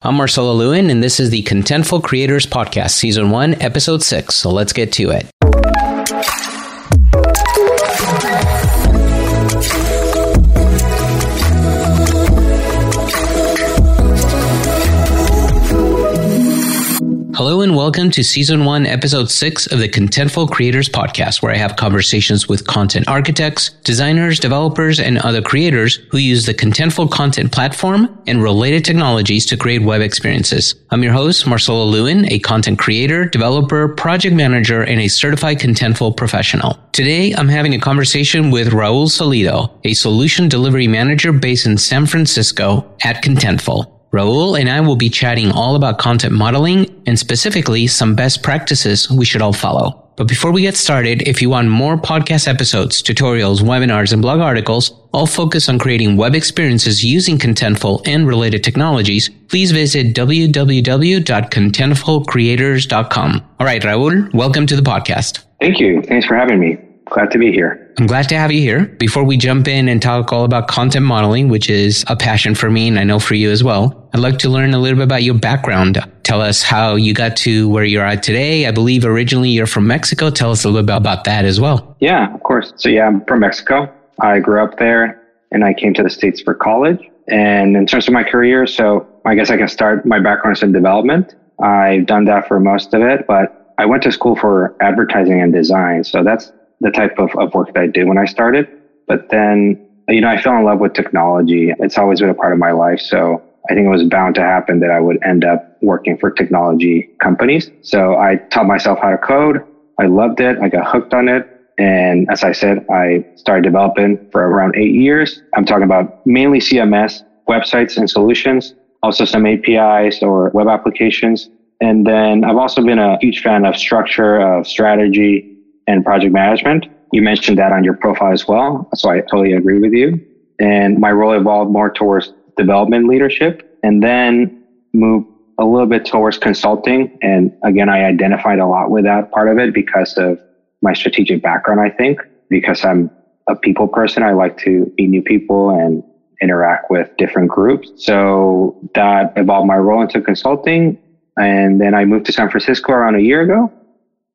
I'm Marcelo Lewin, and this is the Contentful Creators Podcast, Season 1, Episode 6. So let's get to it. Hello and welcome to season one, episode six of the Contentful Creators Podcast, where I have conversations with content architects, designers, developers, and other creators who use the Contentful content platform and related technologies to create web experiences. I'm your host, Marcelo Lewin, a content creator, developer, project manager, and a certified Contentful professional. Today, I'm having a conversation with Raul Salido, a solution delivery manager based in San Francisco at Contentful. Raul and I will be chatting all about content modeling and specifically some best practices we should all follow. But before we get started, if you want more podcast episodes, tutorials, webinars, and blog articles, all focused on creating web experiences using Contentful and related technologies, please visit www.contentfulcreators.com. All right, Raul, welcome to the podcast. Thank you. Thanks for having me. Glad to be here. I'm glad to have you here. Before we jump in and talk all about content modeling, which is a passion for me and I know for you as well, I'd like to learn a little bit about your background. Tell us how you got to where you're at today. I believe originally you're from Mexico. Tell us a little bit about that as well. Yeah, of course. So, yeah, I'm from Mexico. I grew up there and I came to the States for college. And in terms of my career, so I guess I can start my background is in development. I've done that for most of it, but I went to school for advertising and design. So that's the type of, of work that I did when I started. But then, you know, I fell in love with technology. It's always been a part of my life. So I think it was bound to happen that I would end up working for technology companies. So I taught myself how to code. I loved it. I got hooked on it. And as I said, I started developing for around eight years. I'm talking about mainly CMS, websites and solutions, also some APIs or web applications. And then I've also been a huge fan of structure, of strategy, and project management. You mentioned that on your profile as well. So I totally agree with you. And my role evolved more towards development leadership and then moved a little bit towards consulting. And again, I identified a lot with that part of it because of my strategic background, I think, because I'm a people person. I like to meet new people and interact with different groups. So that evolved my role into consulting. And then I moved to San Francisco around a year ago.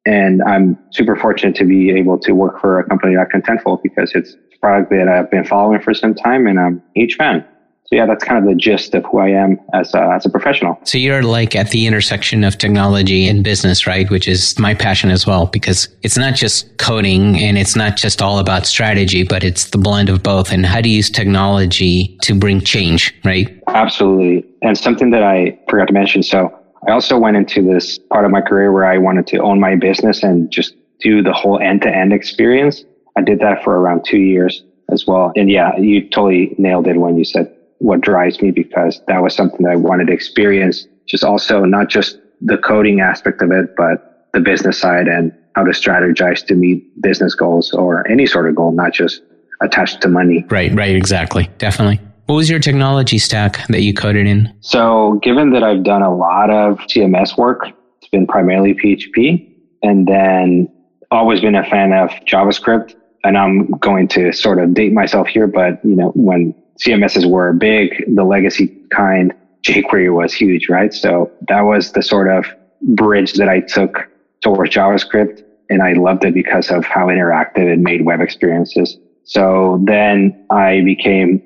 And I'm super fortunate to be able to work for a company like Contentful because it's a product that I've been following for some time and I'm a huge fan. So yeah, that's kind of the gist of who I am as a, as a professional. So you're like at the intersection of technology and business, right? Which is my passion as well, because it's not just coding and it's not just all about strategy, but it's the blend of both and how to use technology to bring change, right? Absolutely. And something that I forgot to mention. So I also went into this part of my career where I wanted to own my business and just do the whole end to end experience. I did that for around two years as well. And yeah, you totally nailed it when you said what drives me because that was something that I wanted to experience. Just also not just the coding aspect of it, but the business side and how to strategize to meet business goals or any sort of goal, not just attached to money. Right, right, exactly. Definitely. What was your technology stack that you coded in? So, given that I've done a lot of CMS work, it's been primarily PHP, and then always been a fan of JavaScript. And I'm going to sort of date myself here, but you know, when CMSs were big, the legacy kind, jQuery was huge, right? So that was the sort of bridge that I took towards JavaScript. And I loved it because of how interactive it made web experiences. So then I became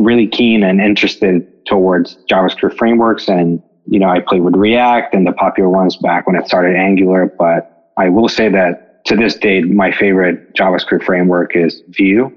really keen and interested towards JavaScript frameworks. And, you know, I played with React and the popular ones back when it started Angular. But I will say that to this day, my favorite JavaScript framework is Vue,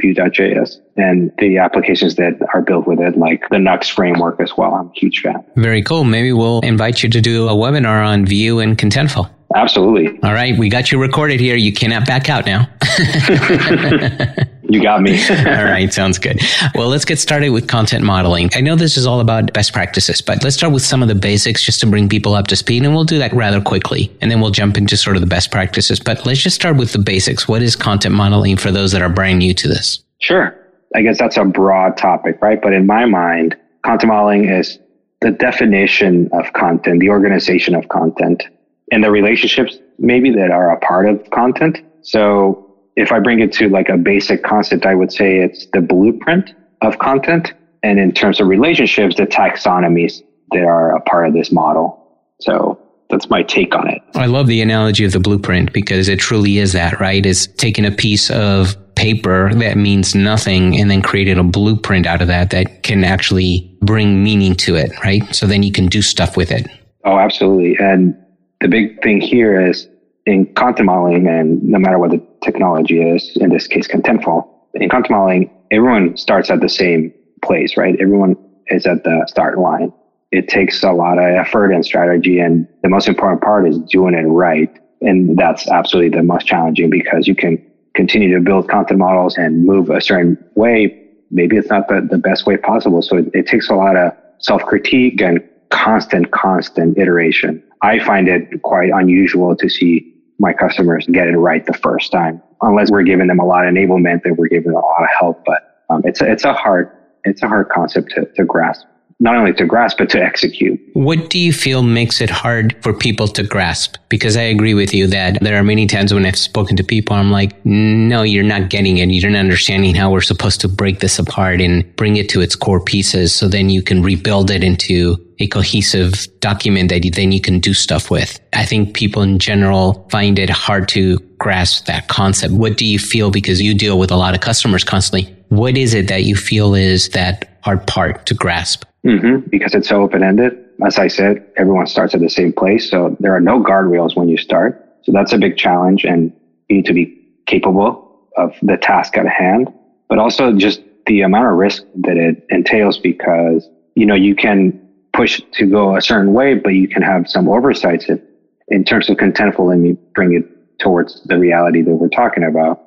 Vue.js, and the applications that are built with it, like the Nuxt framework as well. I'm a huge fan. Very cool. Maybe we'll invite you to do a webinar on Vue and Contentful. Absolutely. All right. We got you recorded here. You cannot back out now. you got me. all right. Sounds good. Well, let's get started with content modeling. I know this is all about best practices, but let's start with some of the basics just to bring people up to speed. And we'll do that rather quickly. And then we'll jump into sort of the best practices. But let's just start with the basics. What is content modeling for those that are brand new to this? Sure. I guess that's a broad topic, right? But in my mind, content modeling is the definition of content, the organization of content and the relationships maybe that are a part of content. So if I bring it to like a basic concept, I would say it's the blueprint of content. And in terms of relationships, the taxonomies that are a part of this model. So that's my take on it. I love the analogy of the blueprint because it truly is that, right? Is taking a piece of paper that means nothing and then creating a blueprint out of that that can actually bring meaning to it, right? So then you can do stuff with it. Oh, absolutely. And the big thing here is in content modeling, and no matter what the technology is, in this case, Contentful, in content modeling, everyone starts at the same place, right? Everyone is at the start line. It takes a lot of effort and strategy. And the most important part is doing it right. And that's absolutely the most challenging because you can continue to build content models and move a certain way. Maybe it's not the, the best way possible. So it, it takes a lot of self critique and constant, constant iteration. I find it quite unusual to see my customers get it right the first time, unless we're giving them a lot of enablement that we're giving them a lot of help. But um, it's a, it's a hard it's a hard concept to, to grasp not only to grasp, but to execute. What do you feel makes it hard for people to grasp? Because I agree with you that there are many times when I've spoken to people, I'm like, no, you're not getting it. You're not understanding how we're supposed to break this apart and bring it to its core pieces. So then you can rebuild it into a cohesive document that you, then you can do stuff with. I think people in general find it hard to grasp that concept. What do you feel? Because you deal with a lot of customers constantly. What is it that you feel is that hard part to grasp? Mm-hmm, because it's so open ended. As I said, everyone starts at the same place. So there are no guardrails when you start. So that's a big challenge and you need to be capable of the task at hand, but also just the amount of risk that it entails because, you know, you can push to go a certain way, but you can have some oversights if, in terms of contentful and you bring it towards the reality that we're talking about.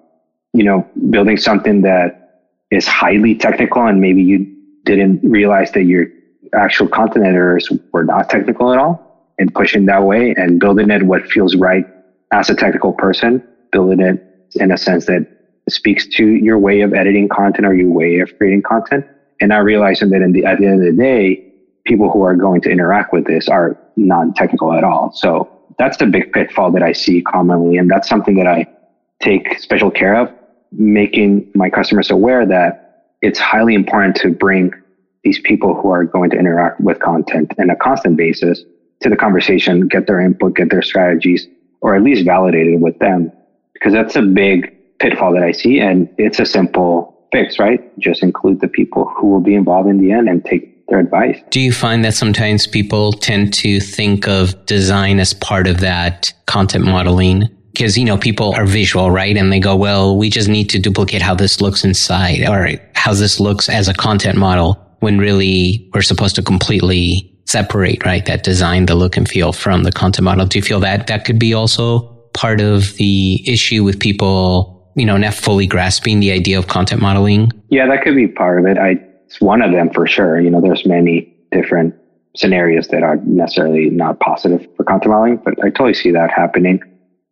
You know, building something that is highly technical and maybe you didn't realize that your actual content editors were not technical at all and pushing that way and building it what feels right as a technical person, building it in a sense that speaks to your way of editing content or your way of creating content. And not realizing that the, at the end of the day, people who are going to interact with this are non-technical at all. So that's the big pitfall that I see commonly. And that's something that I take special care of, making my customers aware that it's highly important to bring these people who are going to interact with content on a constant basis to the conversation, get their input, get their strategies, or at least validate it with them. Because that's a big pitfall that I see. And it's a simple fix, right? Just include the people who will be involved in the end and take their advice. Do you find that sometimes people tend to think of design as part of that content modeling? Because you know people are visual right? And they go well we just need to duplicate how this looks inside or how this looks as a content model when really we're supposed to completely separate right that design the look and feel from the content model. Do you feel that that could be also part of the issue with people you know not fully grasping the idea of content modeling? Yeah that could be part of it. I it's one of them for sure. You know there's many different scenarios that are necessarily not positive for content modeling but i totally see that happening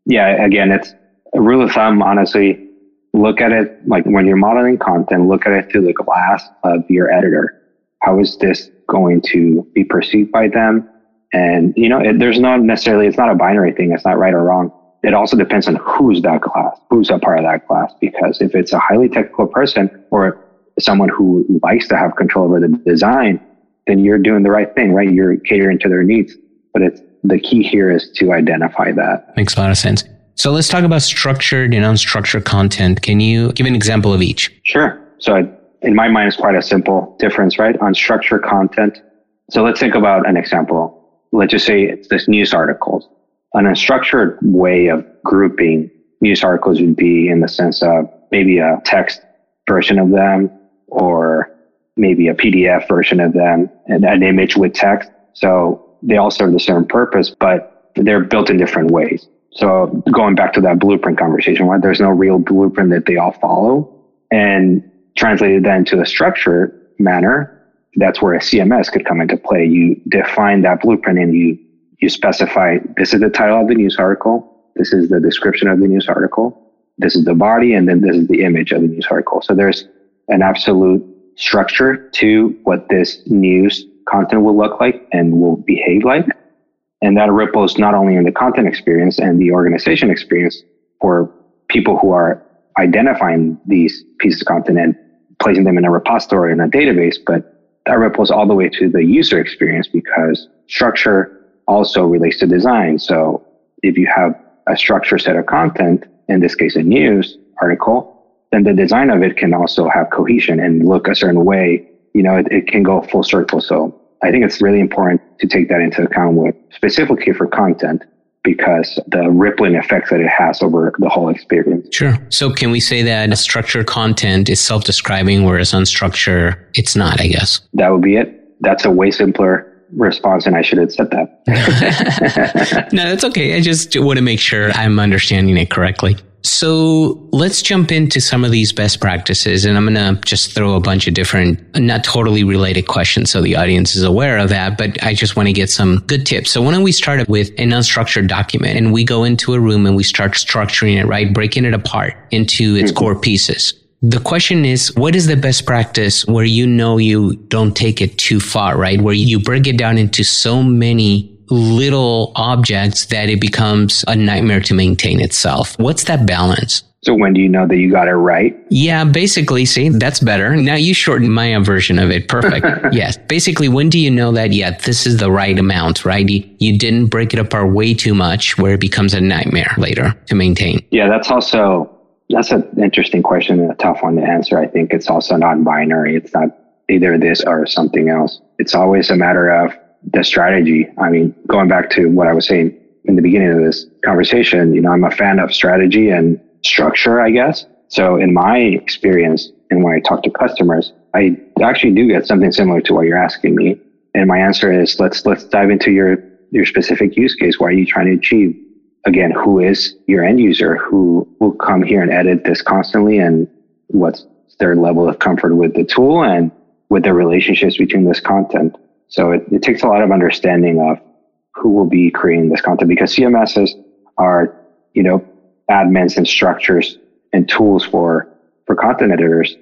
yeah, again, it's a rule of thumb, honestly. Look at it like when you're modeling content, look at it through the glass of your editor. How is this going to be perceived by them? And, you know, it, there's not necessarily, it's not a binary thing. It's not right or wrong. It also depends on who's that class, who's a part of that class. Because if it's a highly technical person or someone who likes to have control over the design, then you're doing the right thing, right? You're catering to their needs. But it's the key here is to identify that. Makes a lot of sense. So let's talk about structured and unstructured content. Can you give an example of each? Sure. So in my mind, it's quite a simple difference, right? Unstructured content. So let's think about an example. Let's just say it's this news articles. An unstructured way of grouping news articles would be in the sense of maybe a text version of them or maybe a PDF version of them and an image with text. So they all serve the same purpose, but they're built in different ways. So going back to that blueprint conversation, where there's no real blueprint that they all follow and translated then to a structure manner, that's where a CMS could come into play. You define that blueprint and you, you specify this is the title of the news article. This is the description of the news article. This is the body. And then this is the image of the news article. So there's an absolute structure to what this news content will look like and will behave like. And that ripples not only in the content experience and the organization experience for people who are identifying these pieces of content and placing them in a repository in a database, but that ripples all the way to the user experience because structure also relates to design. So if you have a structured set of content, in this case, a news article, then the design of it can also have cohesion and look a certain way. You know, it, it can go full circle. So I think it's really important to take that into account with specifically for content because the rippling effects that it has over the whole experience. Sure. So can we say that structured content is self-describing, whereas unstructured, it's not, I guess? That would be it. That's a way simpler response and I should have said that. no, that's okay. I just want to make sure I'm understanding it correctly. So let's jump into some of these best practices. And I'm going to just throw a bunch of different, not totally related questions so the audience is aware of that, but I just want to get some good tips. So why don't we start with an unstructured document and we go into a room and we start structuring it, right? Breaking it apart into its mm-hmm. core pieces. The question is, what is the best practice where you know you don't take it too far, right? Where you break it down into so many little objects that it becomes a nightmare to maintain itself. What's that balance? So when do you know that you got it right? Yeah, basically, see, that's better. Now you shortened my version of it. Perfect. yes. Basically, when do you know that, yeah, this is the right amount, right? You, didn't break it apart way too much where it becomes a nightmare later to maintain. Yeah, that's also, that's an interesting question and a tough one to answer. I think it's also non-binary. It's not either this or something else. It's always a matter of the strategy. I mean, going back to what I was saying in the beginning of this conversation, you know, I'm a fan of strategy and structure, I guess. So in my experience and when I talk to customers, I actually do get something similar to what you're asking me. And my answer is let's, let's dive into your, your specific use case. What are you trying to achieve? Again, who is your end user who will come here and edit this constantly and what's their level of comfort with the tool and with the relationships between this content. So it, it takes a lot of understanding of who will be creating this content because CMSs are, you know, admins and structures and tools for, for content editors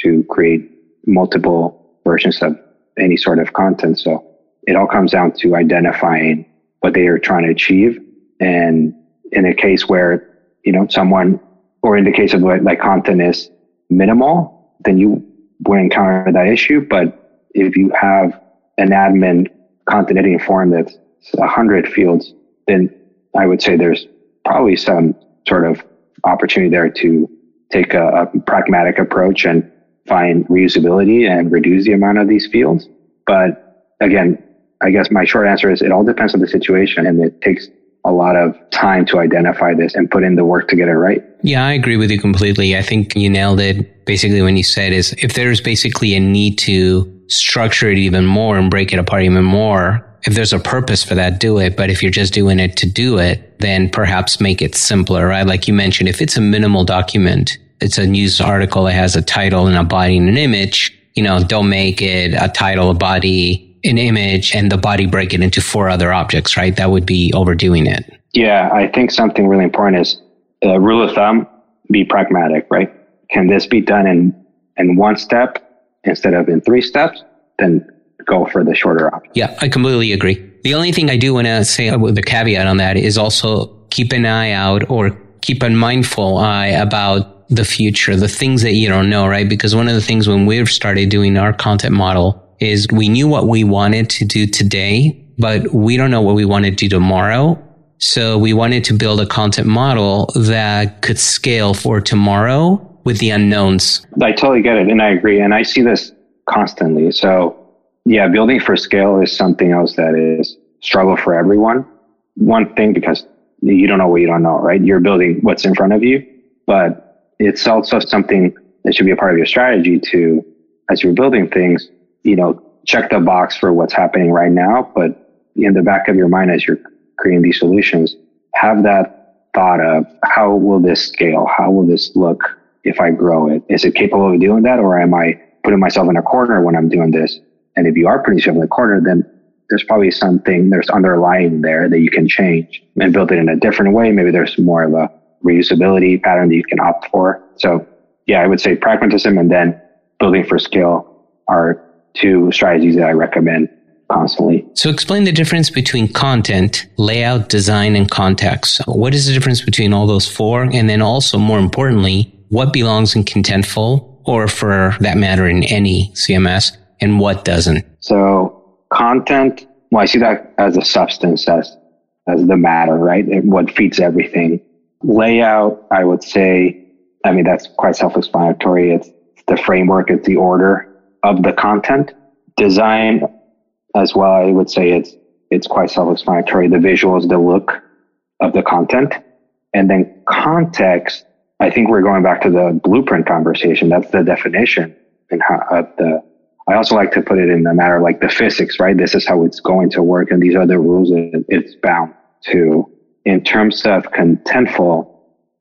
to create multiple versions of any sort of content. So it all comes down to identifying what they are trying to achieve. And in a case where, you know, someone, or in the case of like, like content is minimal, then you would encounter that issue. But if you have an admin content editing form that's 100 fields, then I would say there's probably some sort of opportunity there to take a, a pragmatic approach and find reusability and reduce the amount of these fields. But again, I guess my short answer is it all depends on the situation and it takes a lot of time to identify this and put in the work to get it right. Yeah, I agree with you completely. I think you nailed it basically when you said is if there's basically a need to structure it even more and break it apart even more. If there's a purpose for that, do it. But if you're just doing it to do it, then perhaps make it simpler, right? Like you mentioned, if it's a minimal document, it's a news article that has a title and a body and an image, you know, don't make it a title, a body, an image, and the body break it into four other objects, right? That would be overdoing it. Yeah, I think something really important is a rule of thumb, be pragmatic, right? Can this be done in, in one step instead of in three steps, then go for the shorter option. Yeah, I completely agree. The only thing I do want to say with the caveat on that is also keep an eye out or keep a mindful eye about the future, the things that you don't know, right? Because one of the things when we've started doing our content model is we knew what we wanted to do today, but we don't know what we want to do tomorrow. So we wanted to build a content model that could scale for tomorrow with the unknowns. I totally get it. And I agree. And I see this constantly. So yeah, building for scale is something else that is struggle for everyone. One thing, because you don't know what you don't know, right? You're building what's in front of you, but it's also something that should be a part of your strategy to, as you're building things, you know, check the box for what's happening right now, but in the back of your mind, as you're creating these solutions, have that thought of how will this scale? How will this look if I grow it? Is it capable of doing that? Or am I putting myself in a corner when I'm doing this? And if you are putting yourself in a corner, then there's probably something there's underlying there that you can change and build it in a different way. Maybe there's more of a reusability pattern that you can opt for. So yeah, I would say pragmatism and then building for scale are two strategies that I recommend constantly. So explain the difference between content, layout, design, and context. What is the difference between all those four? And then also more importantly, what belongs in Contentful or for that matter in any CMS and what doesn't? So content, well, I see that as a substance, as, as the matter, right? What feeds everything. Layout, I would say, I mean, that's quite self-explanatory. It's the framework, it's the order of the content. Design as well, I would say it's, it's quite self-explanatory. The visuals, the look of the content. And then context, I think we're going back to the blueprint conversation. That's the definition and how of the, I also like to put it in the matter like the physics, right? This is how it's going to work. And these are the rules that it's bound to. In terms of contentful,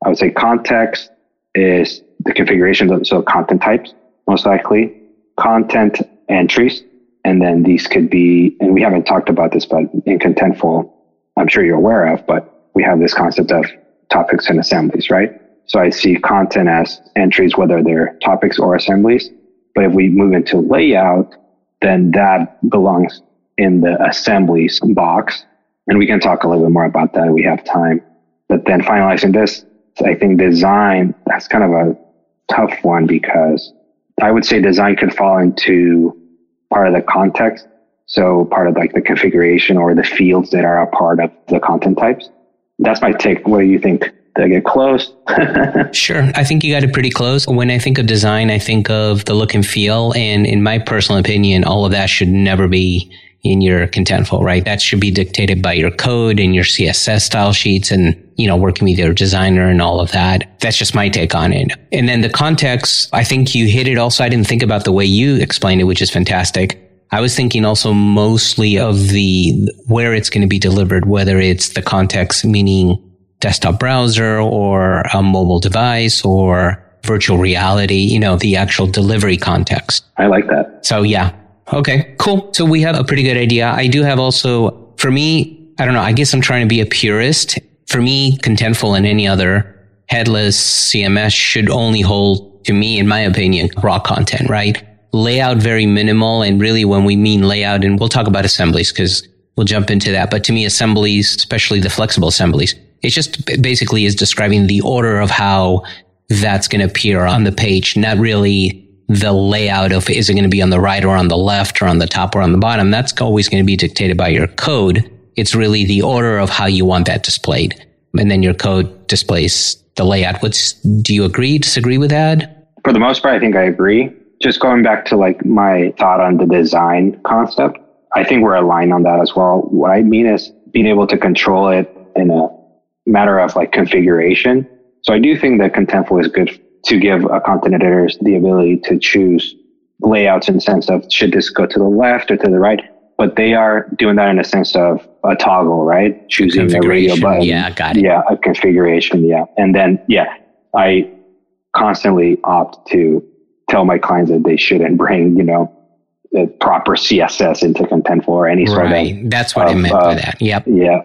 I would say context is the configuration of so content types, most likely content entries. And then these could be, and we haven't talked about this, but in contentful, I'm sure you're aware of, but we have this concept of topics and assemblies, right? So I see content as entries, whether they're topics or assemblies. But if we move into layout, then that belongs in the assemblies box. And we can talk a little bit more about that we have time. But then finalizing this, I think design, that's kind of a tough one because I would say design could fall into part of the context. So part of like the configuration or the fields that are a part of the content types. That's my take. What do you think? Did I get close? sure. I think you got it pretty close. When I think of design, I think of the look and feel. And in my personal opinion, all of that should never be in your contentful, right? That should be dictated by your code and your CSS style sheets and, you know, working with your designer and all of that. That's just my take on it. And then the context, I think you hit it also. I didn't think about the way you explained it, which is fantastic. I was thinking also mostly of the where it's going to be delivered, whether it's the context, meaning desktop browser or a mobile device or virtual reality, you know, the actual delivery context. I like that. So yeah. Okay, cool. So we have a pretty good idea. I do have also, for me, I don't know, I guess I'm trying to be a purist. For me, Contentful and any other headless CMS should only hold, to me, in my opinion, raw content, right? Layout very minimal. And really when we mean layout, and we'll talk about assemblies because we'll jump into that. But to me, assemblies, especially the flexible assemblies, it just basically is describing the order of how that's going to appear on the page, not really the layout of is it going to be on the right or on the left or on the top or on the bottom. That's always going to be dictated by your code. It's really the order of how you want that displayed. And then your code displays the layout. What's, do you agree, disagree with that? For the most part, I think I agree. Just going back to like my thought on the design concept, I think we're aligned on that as well. What I mean is being able to control it in a matter of like configuration. So I do think that Contentful is good to give a content editors the ability to choose layouts in the sense of should this go to the left or to the right? But they are doing that in a sense of a toggle, right? Choosing a radio button. Yeah, got it. Yeah, a configuration. Yeah. And then, yeah, I constantly opt to tell my clients that they shouldn't bring, you know, the proper CSS into Contentful or any sort of right. of. That's what of, I meant uh, by that. Yep. Yeah.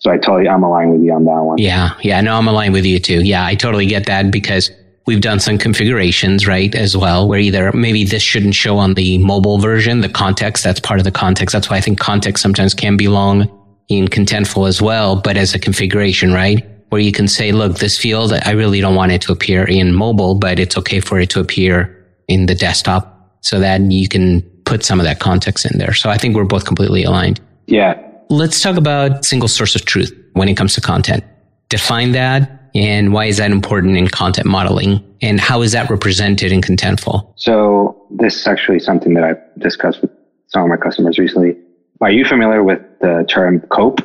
So I totally, I'm aligned with you on that one. Yeah. Yeah. No, I'm aligned with you too. Yeah. I totally get that because we've done some configurations, right? As well, where either maybe this shouldn't show on the mobile version, the context, that's part of the context. That's why I think context sometimes can be long in Contentful as well, but as a configuration, right? Where you can say, look, this field, I really don't want it to appear in mobile, but it's okay for it to appear in the desktop so that you can put some of that context in there. So I think we're both completely aligned. Yeah. Let's talk about single source of truth when it comes to content. Define that and why is that important in content modeling and how is that represented in Contentful? So this is actually something that I've discussed with some of my customers recently. Are you familiar with the term COPE?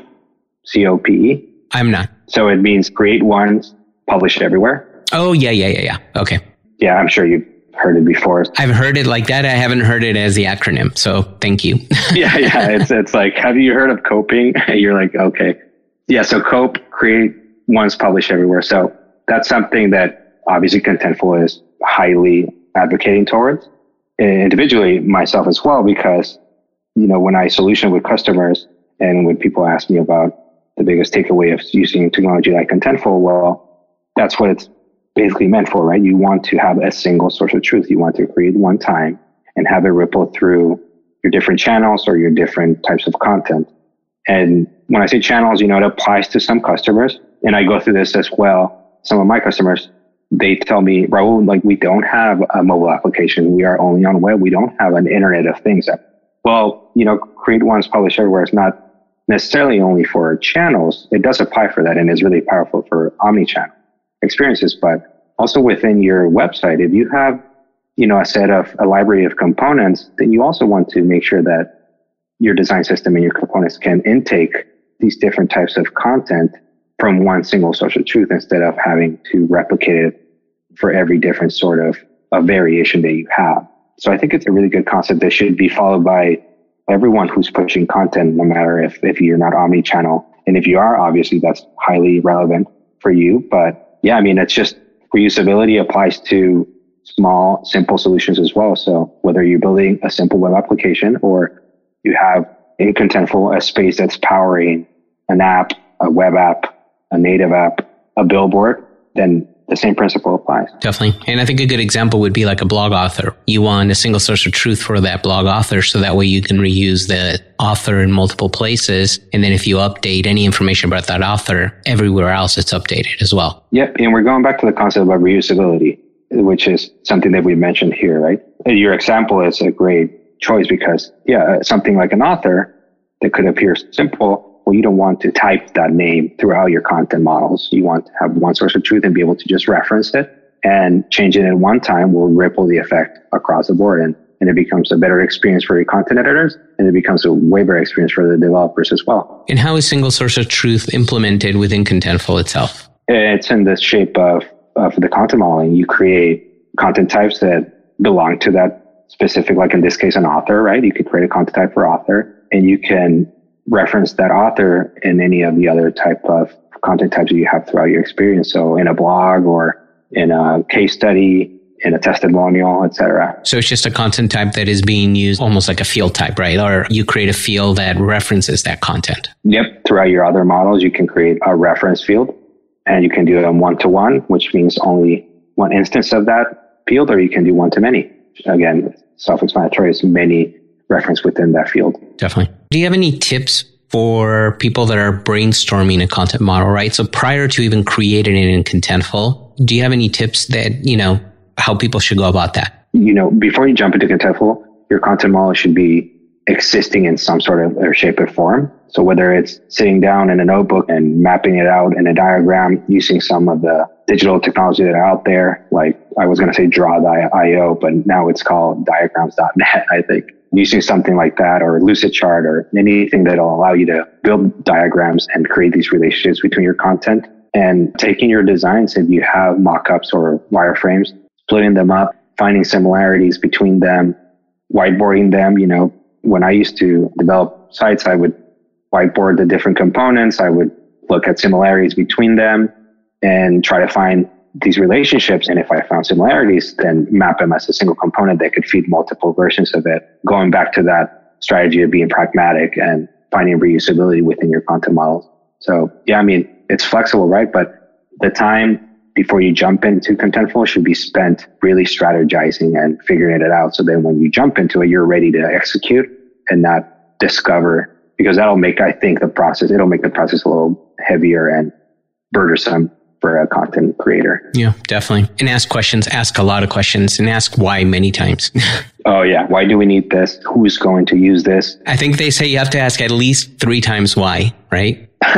C-O-P-E? I'm not. So it means create once, publish everywhere. Oh, yeah, yeah, yeah, yeah. Okay. Yeah, I'm sure you heard it before. I've heard it like that. I haven't heard it as the acronym. So thank you. yeah, yeah. It's it's like, have you heard of coping? You're like, okay. Yeah, so cope, create once, publish everywhere. So that's something that obviously Contentful is highly advocating towards. Individually, myself as well, because you know, when I solution with customers and when people ask me about the biggest takeaway of using technology like Contentful, well, that's what it's basically meant for, right? You want to have a single source of truth. You want to create one time and have it ripple through your different channels or your different types of content. And when I say channels, you know, it applies to some customers. And I go through this as well. Some of my customers, they tell me, Raul, like we don't have a mobile application. We are only on web. We don't have an internet of things. Well, you know, create once, publish everywhere is not necessarily only for channels. It does apply for that and is really powerful for omni-channel experiences, but also within your website, if you have, you know, a set of a library of components, then you also want to make sure that your design system and your components can intake these different types of content from one single source of truth instead of having to replicate it for every different sort of a variation that you have. So I think it's a really good concept that should be followed by everyone who's pushing content, no matter if, if you're not omni-channel. And if you are, obviously that's highly relevant for you. But yeah, I mean, it's just reusability applies to small, simple solutions as well. So whether you're building a simple web application or you have in Contentful a space that's powering an app, a web app, a native app, a billboard, then the same principle applies. Definitely. And I think a good example would be like a blog author. You want a single source of truth for that blog author so that way you can reuse the author in multiple places. And then if you update any information about that author, everywhere else it's updated as well. Yep. And we're going back to the concept of reusability, which is something that we mentioned here, right? Your example is a great choice because, yeah, something like an author that could appear simple well, you don't want to type that name throughout your content models. You want to have one source of truth and be able to just reference it and change it at one time will ripple the effect across the board. And, and it becomes a better experience for your content editors and it becomes a way better experience for the developers as well. And how is single source of truth implemented within Contentful itself? It's in the shape of, of the content modeling. You create content types that belong to that specific, like in this case, an author, right? You could create a content type for author and you can reference that author in any of the other type of content types that you have throughout your experience. So in a blog or in a case study, in a testimonial, etc. So it's just a content type that is being used almost like a field type, right? Or you create a field that references that content. Yep. Throughout your other models, you can create a reference field and you can do it on one to one, which means only one instance of that field, or you can do one to many. Again, self-explanatory. It's many reference within that field. Definitely. Do you have any tips for people that are brainstorming a content model, right? So prior to even creating it in Contentful, do you have any tips that, you know, how people should go about that? You know, before you jump into Contentful, your content model should be existing in some sort of or shape or form. So whether it's sitting down in a notebook and mapping it out in a diagram using some of the digital technology that are out there, like I was going to say draw.io, but now it's called diagrams.net, I think using something like that or Lucidchart or anything that'll allow you to build diagrams and create these relationships between your content and taking your designs if you have mockups or wireframes, splitting them up, finding similarities between them, whiteboarding them. You know, when I used to develop sites, I would whiteboard the different components. I would look at similarities between them and try to find these relationships. And if I found similarities, then map them as a single component that could feed multiple versions of it. Going back to that strategy of being pragmatic and finding reusability within your content models. So yeah, I mean, it's flexible, right? But the time before you jump into Contentful should be spent really strategizing and figuring it out. So then when you jump into it, you're ready to execute and not discover because that'll make, I think the process, it'll make the process a little heavier and burdensome for a content creator. Yeah, definitely. And ask questions, ask a lot of questions and ask why many times. oh yeah. Why do we need this? Who's going to use this? I think they say you have to ask at least three times why, right?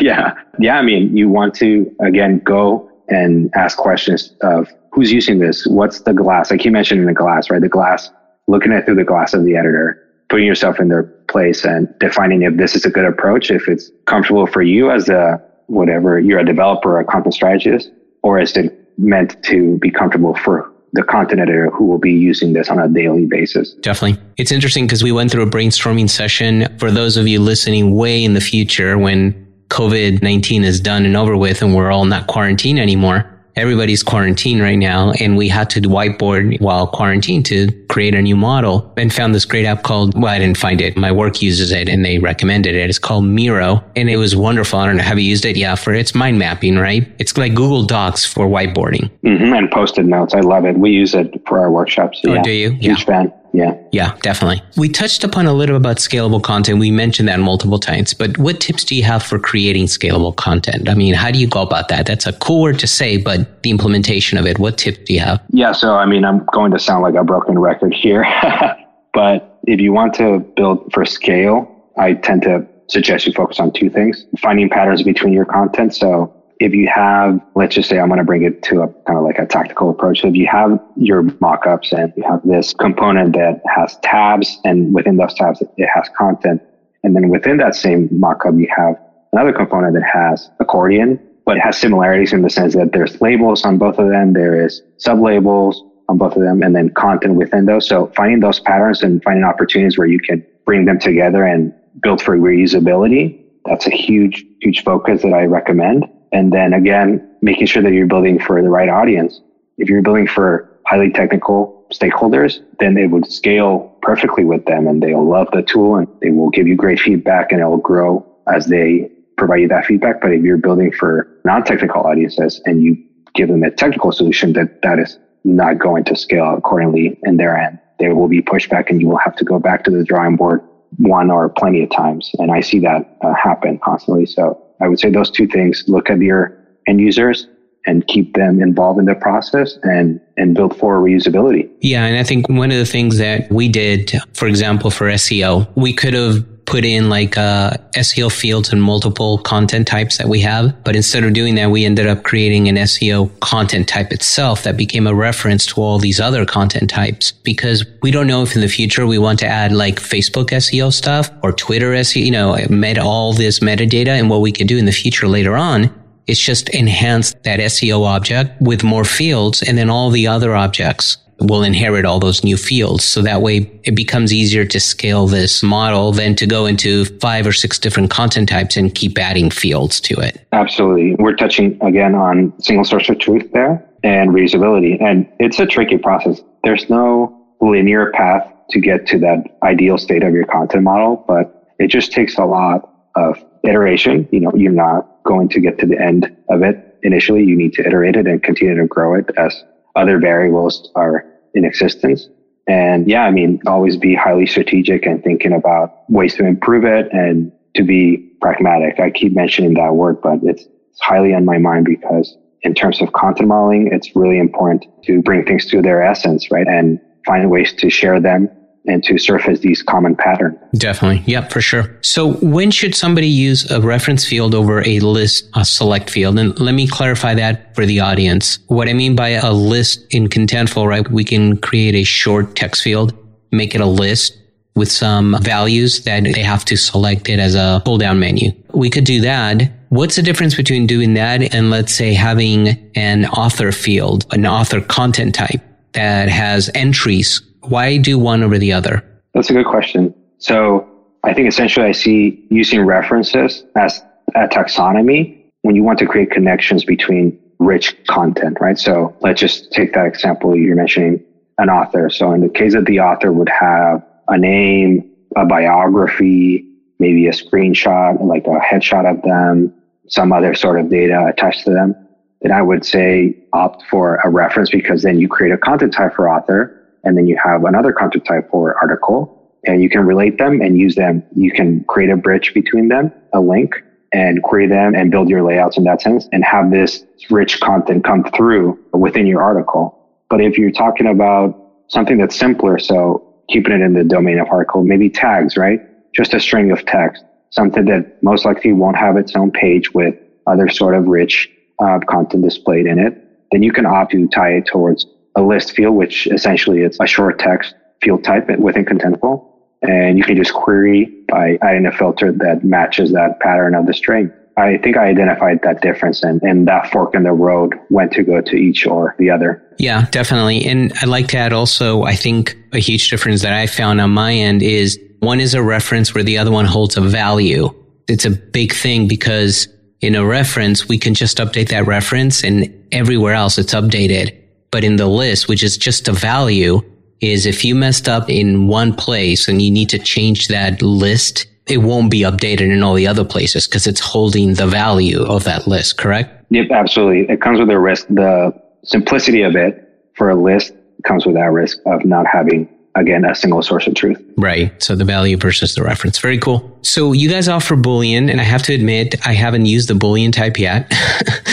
yeah. Yeah. I mean, you want to again go and ask questions of who's using this? What's the glass? Like you mentioned in the glass, right? The glass, looking at through the glass of the editor, putting yourself in their place and defining if this is a good approach, if it's comfortable for you as a whatever you're a developer a content strategist, or is it meant to be comfortable for the content editor who will be using this on a daily basis. Definitely. It's interesting because we went through a brainstorming session for those of you listening way in the future when COVID 19 is done and over with and we're all not quarantined anymore everybody's quarantined right now and we had to whiteboard while quarantined to create a new model and found this great app called, well, I didn't find it. My work uses it and they recommended it. It's called Miro and it was wonderful. I don't know. Have you used it? Yeah. For its mind mapping, right? It's like Google Docs for whiteboarding. Mm-hmm. And post-it notes. I love it. We use it for our workshops. Oh, yeah. do you? Huge yeah. fan. Yeah. Yeah, definitely. We touched upon a little about scalable content. We mentioned that multiple times, but what tips do you have for creating scalable content? I mean, how do you go about that? That's a cool word to say, but the implementation of it, what tips do you have? Yeah. So, I mean, I'm going to sound like a broken record here, but if you want to build for scale, I tend to suggest you focus on two things finding patterns between your content. So if you have, let's just say I'm going to bring it to a kind of like a tactical approach. So if you have your mockups and you have this component that has tabs and within those tabs, it has content. And then within that same mockup, you have another component that has accordion, but it has similarities in the sense that there's labels on both of them. There is sub labels on both of them and then content within those. So finding those patterns and finding opportunities where you can bring them together and build for reusability. That's a huge, huge focus that I recommend. And then again, making sure that you're building for the right audience. If you're building for highly technical stakeholders, then it would scale perfectly with them and they'll love the tool and they will give you great feedback and it'll grow as they provide you that feedback. But if you're building for non-technical audiences and you give them a technical solution that that is not going to scale accordingly in their end, there will be pushback and you will have to go back to the drawing board one or plenty of times. And I see that uh, happen constantly. So I would say those two things, look at your end users and keep them involved in the process and, and build for reusability. Yeah. And I think one of the things that we did, for example, for SEO, we could have put in like uh, SEO fields and multiple content types that we have. But instead of doing that, we ended up creating an SEO content type itself that became a reference to all these other content types because we don't know if in the future we want to add like Facebook SEO stuff or Twitter SEO, you know, met all this metadata and what we could do in the future later on. It's just enhance that SEO object with more fields and then all the other objects will inherit all those new fields. So that way it becomes easier to scale this model than to go into five or six different content types and keep adding fields to it. Absolutely. We're touching again on single source of truth there and reusability. And it's a tricky process. There's no linear path to get to that ideal state of your content model, but it just takes a lot of iteration. You know, you're not going to get to the end of it initially. You need to iterate it and continue to grow it as other variables are in existence. And yeah, I mean, always be highly strategic and thinking about ways to improve it and to be pragmatic. I keep mentioning that word, but it's, it's highly on my mind because in terms of content modeling, it's really important to bring things to their essence, right? And find ways to share them and to surface these common patterns. Definitely. Yep, for sure. So when should somebody use a reference field over a list a select field? And let me clarify that for the audience. What I mean by a list in Contentful, right? We can create a short text field, make it a list with some values that they have to select it as a pull down menu. We could do that. What's the difference between doing that and let's say having an author field, an author content type that has entries why do one over the other? That's a good question. So I think essentially I see using references as a taxonomy when you want to create connections between rich content, right? So let's just take that example you're mentioning an author. So in the case of the author would have a name, a biography, maybe a screenshot, like a headshot of them, some other sort of data attached to them. Then I would say opt for a reference because then you create a content type for author and then you have another content type for article and you can relate them and use them. You can create a bridge between them, a link and query them and build your layouts in that sense and have this rich content come through within your article. But if you're talking about something that's simpler, so keeping it in the domain of article, maybe tags, right? Just a string of text, something that most likely won't have its own page with other sort of rich uh, content displayed in it. Then you can opt to tie it towards a list field, which essentially it's a short text field type within Contentful. And you can just query by adding a filter that matches that pattern of the string. I think I identified that difference and, and that fork in the road when to go to each or the other. Yeah, definitely. And I'd like to add also, I think a huge difference that I found on my end is one is a reference where the other one holds a value. It's a big thing because in a reference, we can just update that reference and everywhere else it's updated. But in the list, which is just a value, is if you messed up in one place and you need to change that list, it won't be updated in all the other places because it's holding the value of that list, correct? Yep, absolutely. It comes with a risk. The simplicity of it for a list comes with that risk of not having again, a single source of truth. Right. So the value versus the reference. Very cool. So you guys offer Boolean, and I have to admit, I haven't used the Boolean type yet.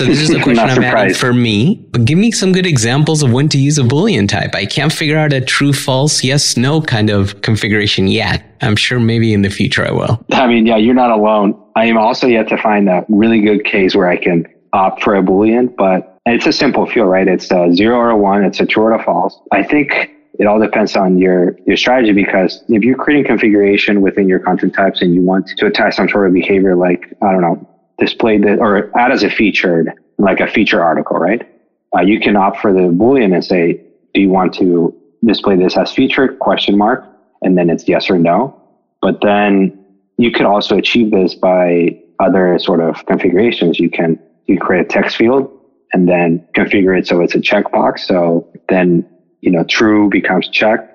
so this is a question I'm adding for me. But give me some good examples of when to use a Boolean type. I can't figure out a true, false, yes, no kind of configuration yet. I'm sure maybe in the future I will. I mean, yeah, you're not alone. I am also yet to find a really good case where I can opt for a Boolean, but it's a simple field, right? It's a zero or a one. It's a true or a false. I think it all depends on your, your strategy because if you're creating configuration within your content types and you want to attach some sort of behavior like, I don't know, display the, or add as a featured, like a feature article, right? Uh, you can opt for the Boolean and say, do you want to display this as featured question mark? And then it's yes or no. But then you could also achieve this by other sort of configurations. You can, you create a text field and then configure it so it's a checkbox. So then you know, true becomes checked,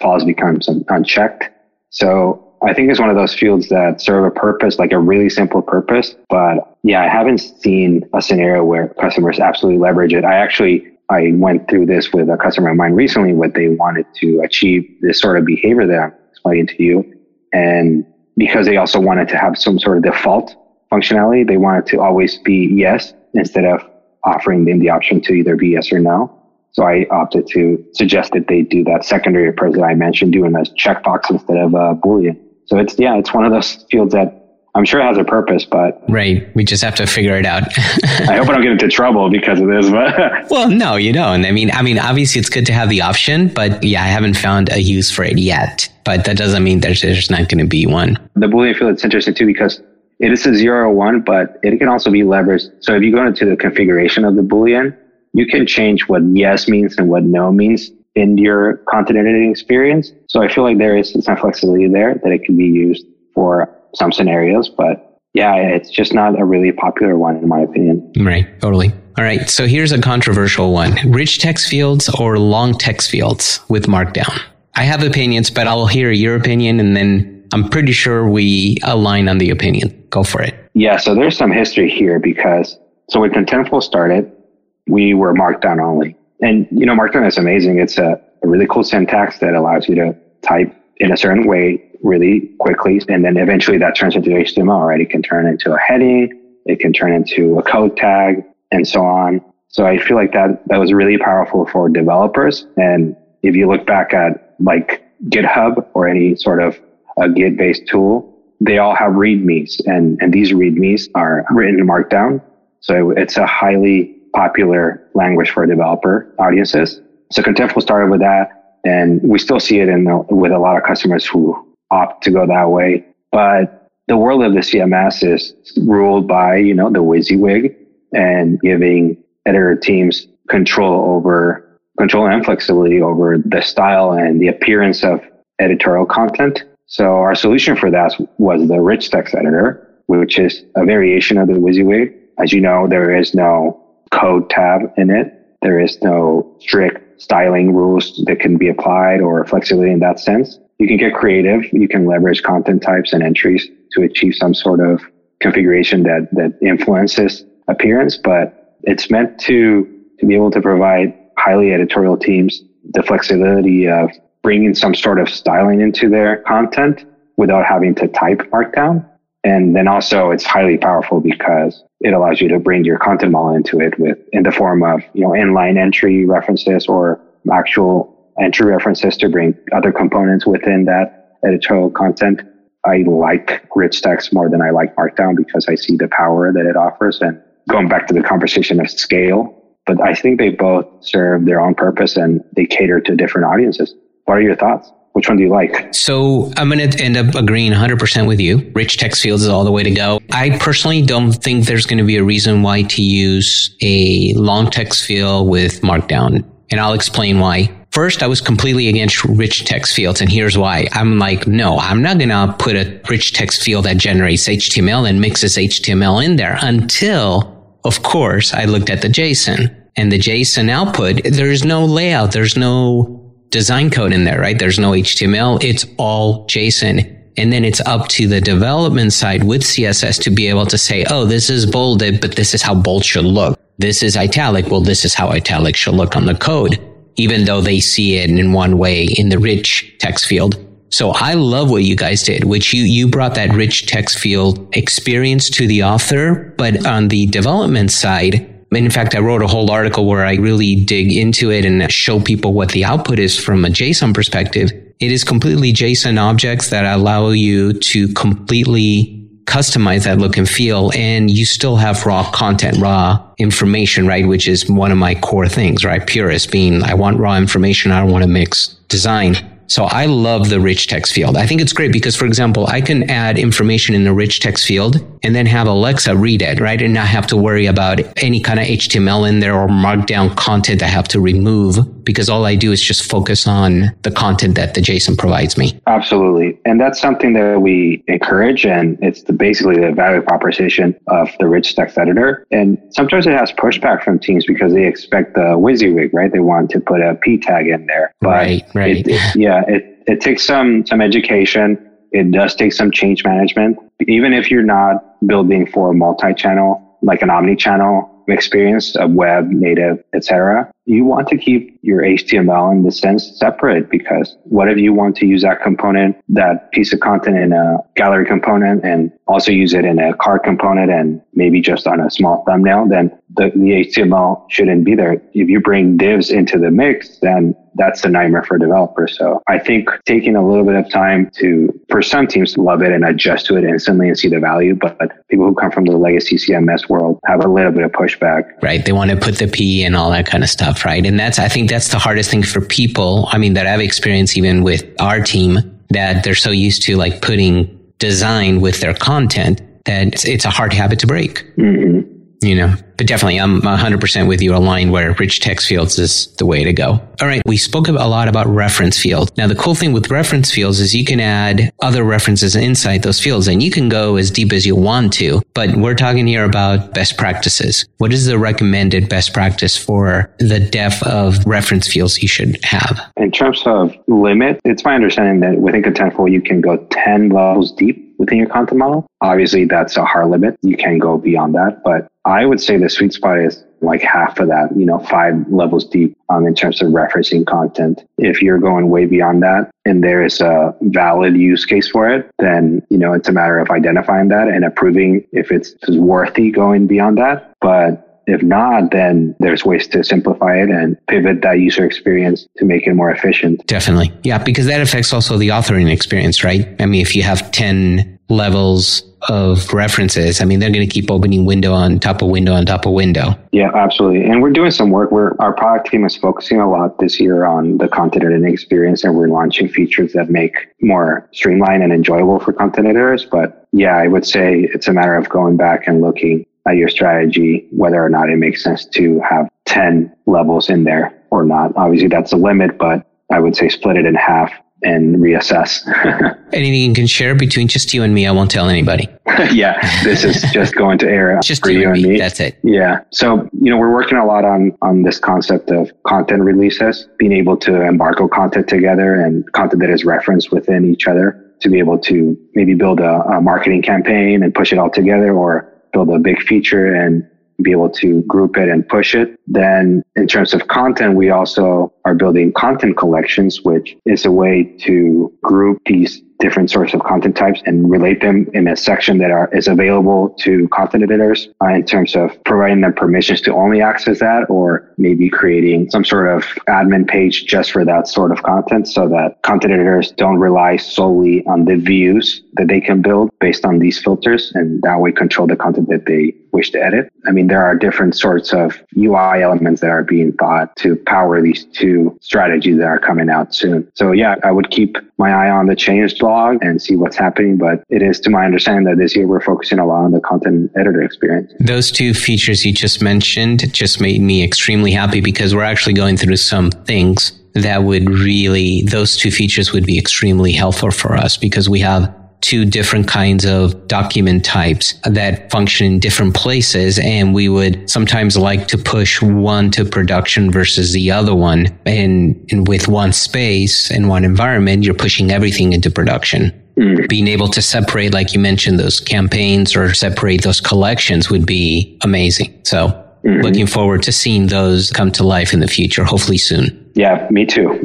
false becomes unchecked. So I think it's one of those fields that serve a purpose, like a really simple purpose. But yeah, I haven't seen a scenario where customers absolutely leverage it. I actually, I went through this with a customer of mine recently, what they wanted to achieve this sort of behavior that I'm explaining to you. And because they also wanted to have some sort of default functionality, they wanted to always be yes instead of offering them the option to either be yes or no. So I opted to suggest that they do that secondary approach that I mentioned, doing a checkbox instead of a Boolean. So it's, yeah, it's one of those fields that I'm sure it has a purpose, but right. We just have to figure it out. I hope I don't get into trouble because of this. But well, no, you don't. I mean, I mean, obviously, it's good to have the option, but yeah, I haven't found a use for it yet. But that doesn't mean there's there's not going to be one. The Boolean field is interesting too because it is a zero or one, but it can also be leveraged. So if you go into the configuration of the Boolean, you can change what yes means and what no means in your content editing experience. So I feel like there is some flexibility there that it can be used for some scenarios, but yeah, it's just not a really popular one in my opinion. Right, totally. All right, so here's a controversial one rich text fields or long text fields with Markdown. I have opinions, but I'll hear your opinion and then I'm pretty sure we align on the opinion. Go for it. Yeah, so there's some history here because so when Contentful started, we were markdown only. And, you know, markdown is amazing. It's a, a really cool syntax that allows you to type in a certain way really quickly. And then eventually that turns into HTML, right? It can turn into a heading. It can turn into a code tag and so on. So I feel like that, that was really powerful for developers. And if you look back at like GitHub or any sort of uh, a Git based tool, they all have readmes and, and these readmes are written in Markdown. So it's a highly popular language for developer audiences. So Contentful started with that, and we still see it in the, with a lot of customers who opt to go that way. But the world of the CMS is ruled by you know the WYSIWYG and giving editor teams control over control and flexibility over the style and the appearance of editorial content. So our solution for that was the rich text editor, which is a variation of the WYSIWYG. As you know, there is no code tab in it. There is no strict styling rules that can be applied or flexibility in that sense. You can get creative. You can leverage content types and entries to achieve some sort of configuration that, that influences appearance, but it's meant to, to be able to provide highly editorial teams the flexibility of bringing some sort of styling into their content without having to type markdown. And then also it's highly powerful because it allows you to bring your content model into it with in the form of you know inline entry references or actual entry references to bring other components within that editorial content. I like rich text more than I like Markdown because I see the power that it offers. And going back to the conversation of scale, but I think they both serve their own purpose and they cater to different audiences. What are your thoughts? Which one do you like? So I'm going to end up agreeing 100% with you. Rich text fields is all the way to go. I personally don't think there's going to be a reason why to use a long text field with Markdown. And I'll explain why. First, I was completely against rich text fields, and here's why. I'm like, no, I'm not going to put a rich text field that generates HTML and mixes HTML in there until, of course, I looked at the JSON. And the JSON output, there's no layout, there's no design code in there, right? There's no HTML. It's all JSON. And then it's up to the development side with CSS to be able to say, oh, this is bolded, but this is how bold should look. This is italic. Well, this is how italic should look on the code. even though they see it in one way in the rich text field. So I love what you guys did, which you, you brought that rich text field experience to the author, but on the development side, in fact, I wrote a whole article where I really dig into it and show people what the output is from a JSON perspective. It is completely JSON objects that allow you to completely customize that look and feel and you still have raw content, raw information, right? Which is one of my core things, right? Purist being, I want raw information. I don't want to mix design. So I love the rich text field. I think it's great because, for example, I can add information in the rich text field and then have Alexa read it, right? And not have to worry about any kind of HTML in there or markdown content I have to remove because all I do is just focus on the content that the JSON provides me. Absolutely. And that's something that we encourage. And it's the, basically the value proposition of the rich text editor. And sometimes it has pushback from teams because they expect the WYSIWYG, right? They want to put a P tag in there. But right, right. It, it, yeah, it, it takes some, some education. It does take some change management. Even if you're not building for a multi-channel, like an omni-channel experience, a web, native, etc you want to keep your HTML in the sense separate because what if you want to use that component, that piece of content in a gallery component and also use it in a card component and maybe just on a small thumbnail, then the, the HTML shouldn't be there. If you bring divs into the mix, then that's a nightmare for developers. So I think taking a little bit of time to, for some teams to love it and adjust to it instantly and see the value, but people who come from the legacy CMS world have a little bit of pushback. Right. They want to put the P and all that kind of stuff, right? And that's, I think that's the hardest thing for people. I mean, that I've experienced even with our team that they're so used to like putting design with their content that it's, it's a hard habit to break. Mm-hmm you know, but definitely I'm 100% with you aligned where rich text fields is the way to go. All right. We spoke a lot about reference fields. Now, the cool thing with reference fields is you can add other references inside those fields and you can go as deep as you want to, but we're talking here about best practices. What is the recommended best practice for the depth of reference fields you should have? In terms of limit, it's my understanding that within Contentful, you can go 10 levels deep within your content model. Obviously, that's a hard limit. You can go beyond that, but I would say the sweet spot is like half of that, you know, five levels deep um, in terms of referencing content. If you're going way beyond that and there is a valid use case for it, then, you know, it's a matter of identifying that and approving if it's worthy going beyond that. But if not, then there's ways to simplify it and pivot that user experience to make it more efficient. Definitely. Yeah, because that affects also the authoring experience, right? I mean, if you have 10 levels of references, I mean, they're going to keep opening window on top of window on top of window. Yeah, absolutely. And we're doing some work where our product team is focusing a lot this year on the content editing experience and we're launching features that make more streamlined and enjoyable for content editors. But yeah, I would say it's a matter of going back and looking at your strategy, whether or not it makes sense to have 10 levels in there or not. Obviously, that's a limit, but I would say split it in half and reassess. Anything you can share between just you and me, I won't tell anybody. yeah, this is just going to air just for you and me. me. That's it. Yeah. So, you know, we're working a lot on on this concept of content releases, being able to embargo content together and content that is referenced within each other to be able to maybe build a, a marketing campaign and push it all together or build a big feature and be able to group it and push it. Then in terms of content, we also are building content collections, which is a way to group these different sorts of content types and relate them in a section that are, is available to content editors uh, in terms of providing them permissions to only access that or maybe creating some sort of admin page just for that sort of content so that content editors don't rely solely on the views that they can build based on these filters and that way control the content that they wish to edit. I mean, there are different sorts of UI elements that are being thought to power these two strategies that are coming out soon. So yeah, I would keep my eye on the changelog and see what's happening. But it is to my understanding that this year we're focusing a lot on the content editor experience. Those two features you just mentioned just made me extremely happy because we're actually going through some things that would really, those two features would be extremely helpful for us because we have two different kinds of document types that function in different places. And we would sometimes like to push one to production versus the other one. And, and with one space and one environment, you're pushing everything into production. Mm. Being able to separate, like you mentioned, those campaigns or separate those collections would be amazing. So mm-hmm. looking forward to seeing those come to life in the future, hopefully soon. Yeah, me too.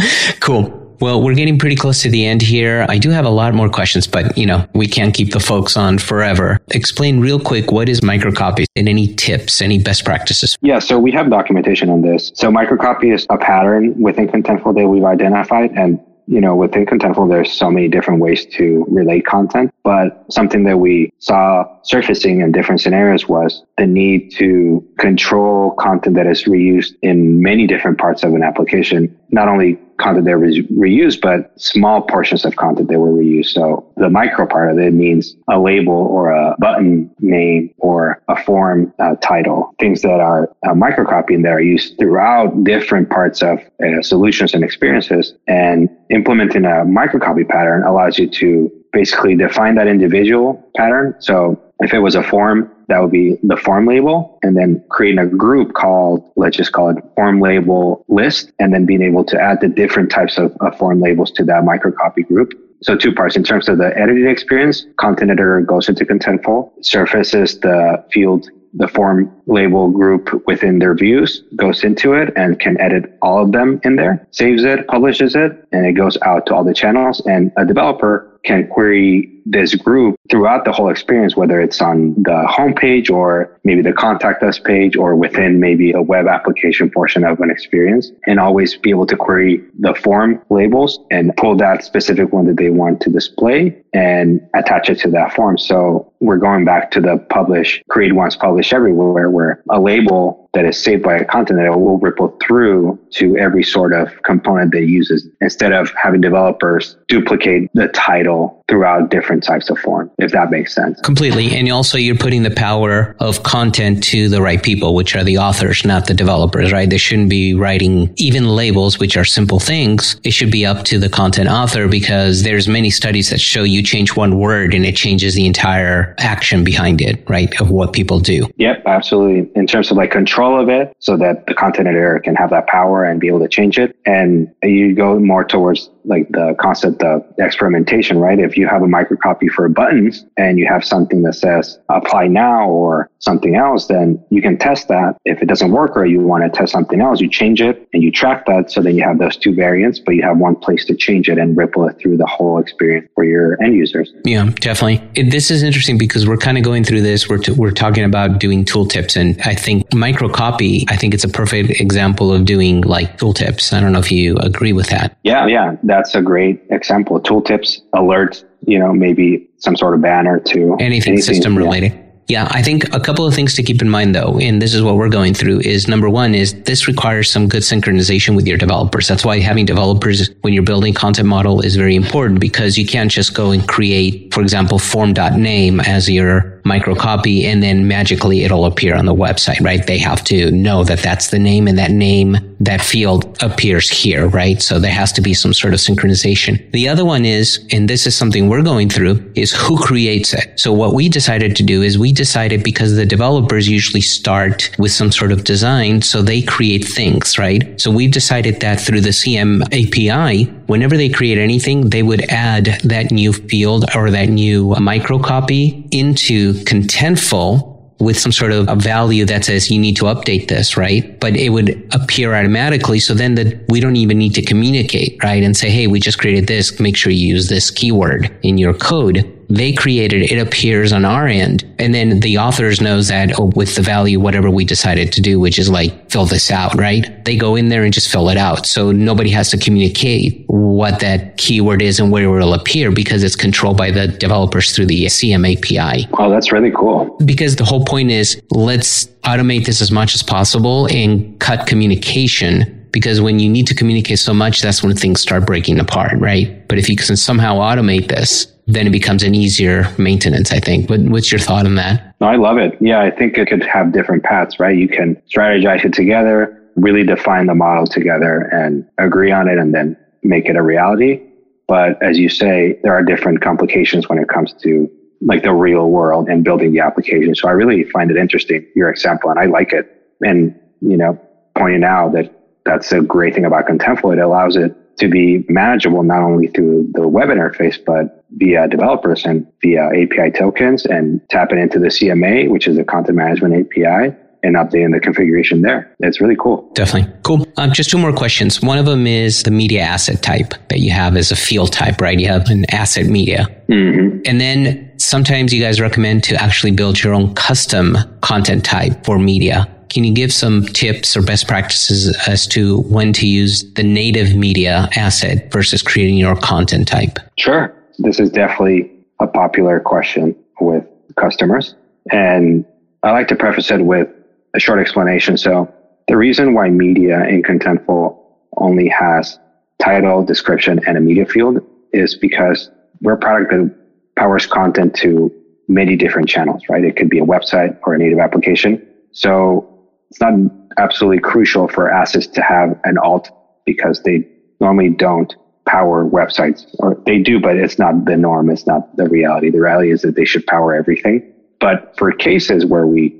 cool. Well, we're getting pretty close to the end here. I do have a lot more questions, but you know, we can't keep the folks on forever. Explain real quick what is microcopy and any tips, any best practices? Yeah, so we have documentation on this. So microcopy is a pattern within Contentful that we've identified and you know, within Contentful, there's so many different ways to relate content, but something that we saw surfacing in different scenarios was the need to control content that is reused in many different parts of an application, not only content that was reused, but small portions of content that were reused. So the micro part of it means a label or a button name or a form uh, title, things that are uh, microcopying that are used throughout different parts of uh, solutions and experiences. And implementing a microcopy pattern allows you to basically define that individual pattern. So if it was a form, that would be the form label and then creating a group called, let's just call it form label list and then being able to add the different types of, of form labels to that microcopy group. So two parts in terms of the editing experience, content editor goes into Contentful, surfaces the field the form label group within their views goes into it and can edit all of them in there, saves it, publishes it, and it goes out to all the channels. And a developer can query this group throughout the whole experience, whether it's on the homepage or maybe the contact us page or within maybe a web application portion of an experience and always be able to query the form labels and pull that specific one that they want to display and attach it to that form. So we're going back to the publish, create once, publish everywhere, where a label that is saved by a content that will ripple through to every sort of component they uses instead of having developers duplicate the title real throughout different types of form, if that makes sense. Completely. And also you're putting the power of content to the right people, which are the authors, not the developers, right? They shouldn't be writing even labels, which are simple things. It should be up to the content author because there's many studies that show you change one word and it changes the entire action behind it, right? Of what people do. Yep, absolutely. In terms of like control of it so that the content editor can have that power and be able to change it. And you go more towards like the concept of experimentation, right? If you have a microcopy for buttons and you have something that says apply now or something else, then you can test that. If it doesn't work or you want to test something else, you change it and you track that. So then you have those two variants, but you have one place to change it and ripple it through the whole experience for your end users. Yeah, definitely. It, this is interesting because we're kind of going through this. We're, t- we're talking about doing tooltips and I think microcopy, I think it's a perfect example of doing like tooltips. I don't know if you agree with that. Yeah, yeah that's a great example. Tooltips, alerts, you know, maybe some sort of banner to anything, anything system yeah. related. Yeah, I think a couple of things to keep in mind though, and this is what we're going through is number one is this requires some good synchronization with your developers. That's why having developers when you're building content model is very important because you can't just go and create, for example, form.name as your microcopy and then magically it'll appear on the website, right? They have to know that that's the name and that name, that field appears here, right? So there has to be some sort of synchronization. The other one is, and this is something we're going through, is who creates it. So what we decided to do is we decided because the developers usually start with some sort of design, so they create things, right? So we've decided that through the CM API, whenever they create anything, they would add that new field or that new microcopy into contentful with some sort of a value that says you need to update this, right? But it would appear automatically. So then that we don't even need to communicate, right? And say, Hey, we just created this. Make sure you use this keyword in your code they created it appears on our end. And then the authors knows that oh, with the value whatever we decided to do which is like fill this out right? They go in there and just fill it out. So nobody has to communicate what that keyword is and where it will appear because it's controlled by the developers through the cm api oh that's really cool. Because the whole point is let's automate this as much as possible and cut communication. Because when you need to communicate so much, that's when things start breaking apart, right? But if you can somehow automate this, then it becomes an easier maintenance, I think. But what's your thought on that? No, I love it. Yeah, I think it could have different paths, right? You can strategize it together, really define the model together and agree on it and then make it a reality. But as you say, there are different complications when it comes to like the real world and building the application. So I really find it interesting, your example, and I like it. And, you know, pointing out that that's a great thing about Contentful. It allows it to be manageable not only through the web interface, but via developers and via API tokens and tapping into the CMA, which is a content management API. and updating the configuration there. It's really cool. Definitely. Cool. Um, just two more questions. One of them is the media asset type that you have as a field type, right? You have an asset media. Mm-hmm. And then sometimes you guys recommend to actually build your own custom content type for media. Can you give some tips or best practices as to when to use the native media asset versus creating your content type? Sure. This is definitely a popular question with customers. And I like to preface it with a short explanation. So the reason why media in Contentful only has title, description, and a media field is because we're a product that powers content to many different channels, right? It could be a website or a native application. So it's not absolutely crucial for assets to have an alt because they normally don't power websites or they do, but it's not the norm. It's not the reality. The reality is that they should power everything. But for cases where we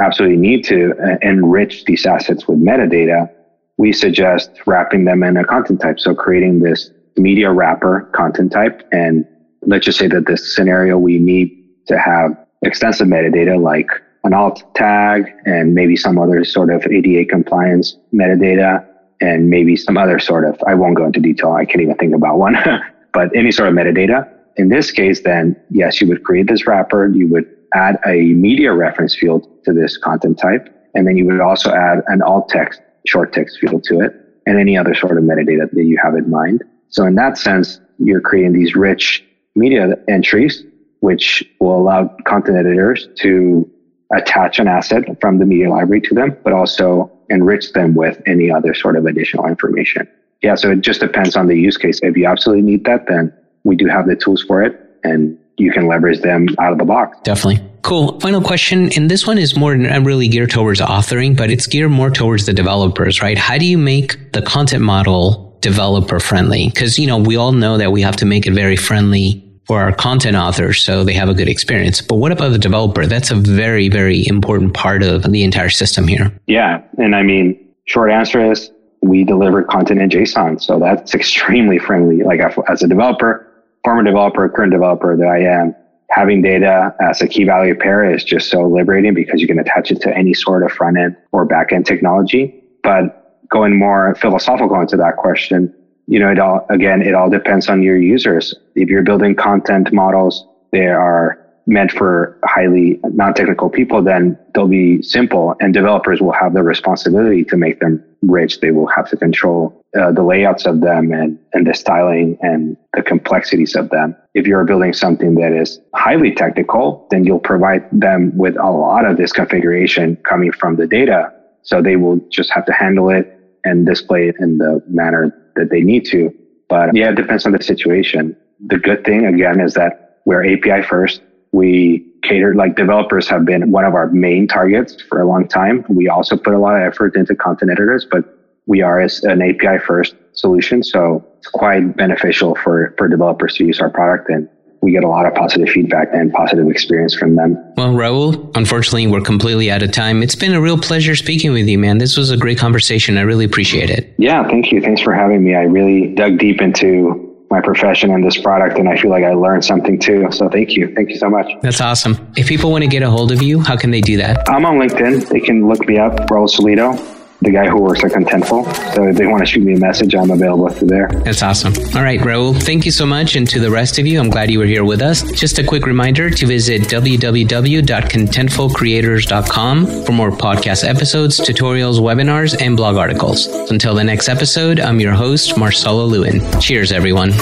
absolutely need to uh, enrich these assets with metadata, we suggest wrapping them in a content type. So creating this media wrapper content type. And let's just say that this scenario, we need to have extensive metadata like an alt tag and maybe some other sort of ADA compliance metadata and maybe some other sort of, I won't go into detail. I can't even think about one, but any sort of metadata. In this case, then yes, you would create this wrapper. You would add a media reference field to this content type. And then you would also add an alt text, short text field to it and any other sort of metadata that you have in mind. So in that sense, you're creating these rich media entries, which will allow content editors to attach an asset from the media library to them, but also enrich them with any other sort of additional information. Yeah. So it just depends on the use case. If you absolutely need that, then we do have the tools for it and you can leverage them out of the box. Definitely. Cool. Final question. And this one is more not really geared towards authoring, but it's geared more towards the developers, right? How do you make the content model developer friendly? Because, you know, we all know that we have to make it very friendly for our content authors so they have a good experience. But what about the developer? That's a very, very important part of the entire system here. Yeah. And I mean, short answer is we deliver content in JSON. So that's extremely friendly. Like as a developer, former developer, current developer that I am, having data as a key value pair is just so liberating because you can attach it to any sort of front end or back end technology. But going more philosophical into that question, you know, it all, again, it all depends on your users. If you're building content models, they are meant for highly non-technical people, then they'll be simple and developers will have the responsibility to make them rich. They will have to control uh, the layouts of them and, and the styling and the complexities of them. If you're building something that is highly technical, then you'll provide them with a lot of this configuration coming from the data. So they will just have to handle it and display it in the manner that they need to. But yeah, it depends on the situation. The good thing again is that we're API first. We cater, like developers have been one of our main targets for a long time. We also put a lot of effort into content editors, but we are as an API first solution. So it's quite beneficial for, for developers to use our product and we get a lot of positive feedback and positive experience from them. Well, Raul, unfortunately, we're completely out of time. It's been a real pleasure speaking with you, man. This was a great conversation. I really appreciate it. Yeah, thank you. Thanks for having me. I really dug deep into my profession and this product, and I feel like I learned something too. So thank you. Thank you so much. That's awesome. If people want to get a hold of you, how can they do that? I'm on LinkedIn. They can look me up, Raul Solito the guy who works at Contentful. So if they want to shoot me a message, I'm available through there. That's awesome. All right, Raul, thank you so much. And to the rest of you, I'm glad you were here with us. Just a quick reminder to visit www.contentfulcreators.com for more podcast episodes, tutorials, webinars, and blog articles. Until the next episode, I'm your host, Marcelo Lewin. Cheers, everyone.